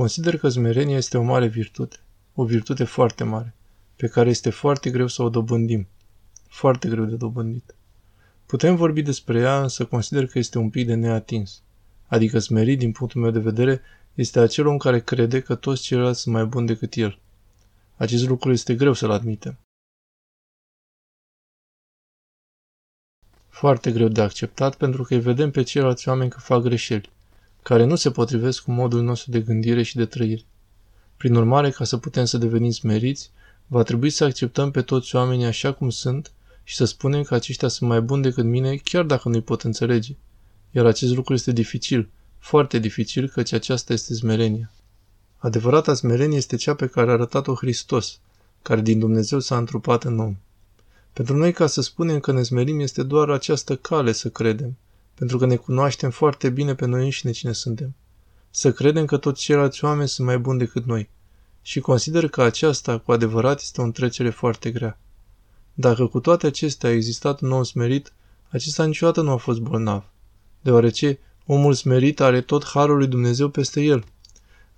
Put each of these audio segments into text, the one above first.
Consider că smerenia este o mare virtute, o virtute foarte mare, pe care este foarte greu să o dobândim. Foarte greu de dobândit. Putem vorbi despre ea, însă consider că este un pic de neatins. Adică smerit, din punctul meu de vedere, este acel om care crede că toți ceilalți sunt mai buni decât el. Acest lucru este greu să-l admitem. Foarte greu de acceptat pentru că îi vedem pe ceilalți oameni că fac greșeli, care nu se potrivesc cu modul nostru de gândire și de trăire. Prin urmare, ca să putem să devenim smeriți, va trebui să acceptăm pe toți oamenii așa cum sunt și să spunem că aceștia sunt mai buni decât mine, chiar dacă nu-i pot înțelege. Iar acest lucru este dificil, foarte dificil, căci aceasta este smerenia. Adevărata smerenie este cea pe care a arătat-o Hristos, care din Dumnezeu s-a întrupat în om. Pentru noi, ca să spunem că ne smerim, este doar această cale să credem, pentru că ne cunoaștem foarte bine pe noi înșine cine suntem. Să credem că toți ceilalți oameni sunt mai buni decât noi. Și consider că aceasta, cu adevărat, este o întrecere foarte grea. Dacă cu toate acestea a existat un om smerit, acesta niciodată nu a fost bolnav, deoarece omul smerit are tot harul lui Dumnezeu peste el.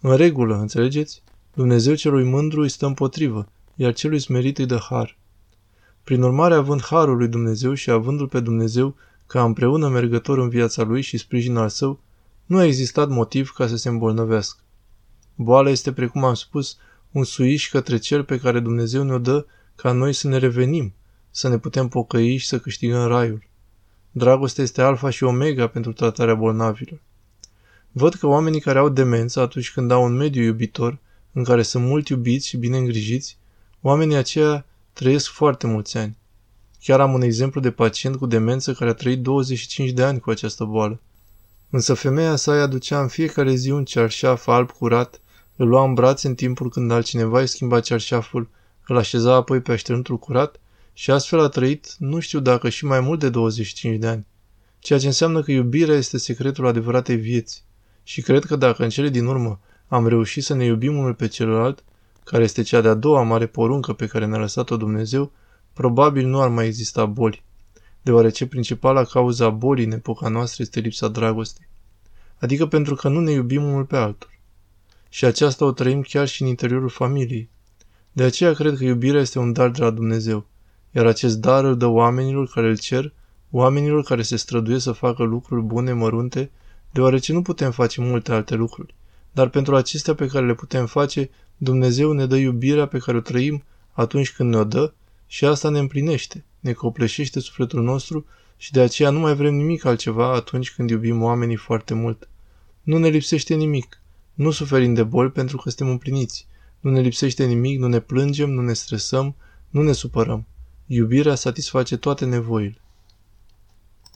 În regulă, înțelegeți? Dumnezeu celui mândru îi stă împotrivă, iar celui smerit îi dă har. Prin urmare, având harul lui Dumnezeu și avându-l pe Dumnezeu ca împreună mergător în viața lui și sprijin al său, nu a existat motiv ca să se îmbolnăvească. Boala este, precum am spus, un suiș către cel pe care Dumnezeu ne-o dă ca noi să ne revenim, să ne putem pocăi și să câștigăm raiul. Dragostea este alfa și omega pentru tratarea bolnavilor. Văd că oamenii care au demență atunci când au un mediu iubitor, în care sunt mult iubiți și bine îngrijiți, oamenii aceia trăiesc foarte mulți ani. Chiar am un exemplu de pacient cu demență care a trăit 25 de ani cu această boală. Însă femeia sa îi aducea în fiecare zi un cearșaf alb curat, îl lua în brațe în timpul când altcineva îi schimba cearșaful, îl așeza apoi pe așternuntul curat și astfel a trăit, nu știu dacă și mai mult de 25 de ani. Ceea ce înseamnă că iubirea este secretul adevăratei vieți. Și cred că dacă în cele din urmă am reușit să ne iubim unul pe celălalt, care este cea de-a doua mare poruncă pe care ne-a lăsat-o Dumnezeu, probabil nu ar mai exista boli, deoarece principala cauza a bolii în epoca noastră este lipsa dragostei. Adică pentru că nu ne iubim unul pe altul. Și aceasta o trăim chiar și în interiorul familiei. De aceea cred că iubirea este un dar de la Dumnezeu, iar acest dar îl dă oamenilor care îl cer, oamenilor care se străduie să facă lucruri bune, mărunte, deoarece nu putem face multe alte lucruri. Dar pentru acestea pe care le putem face, Dumnezeu ne dă iubirea pe care o trăim atunci când ne-o dă și asta ne împlinește, ne copleșește sufletul nostru și de aceea nu mai vrem nimic altceva atunci când iubim oamenii foarte mult. Nu ne lipsește nimic, nu suferim de boli pentru că suntem împliniți, nu ne lipsește nimic, nu ne plângem, nu ne stresăm, nu ne supărăm. Iubirea satisface toate nevoile.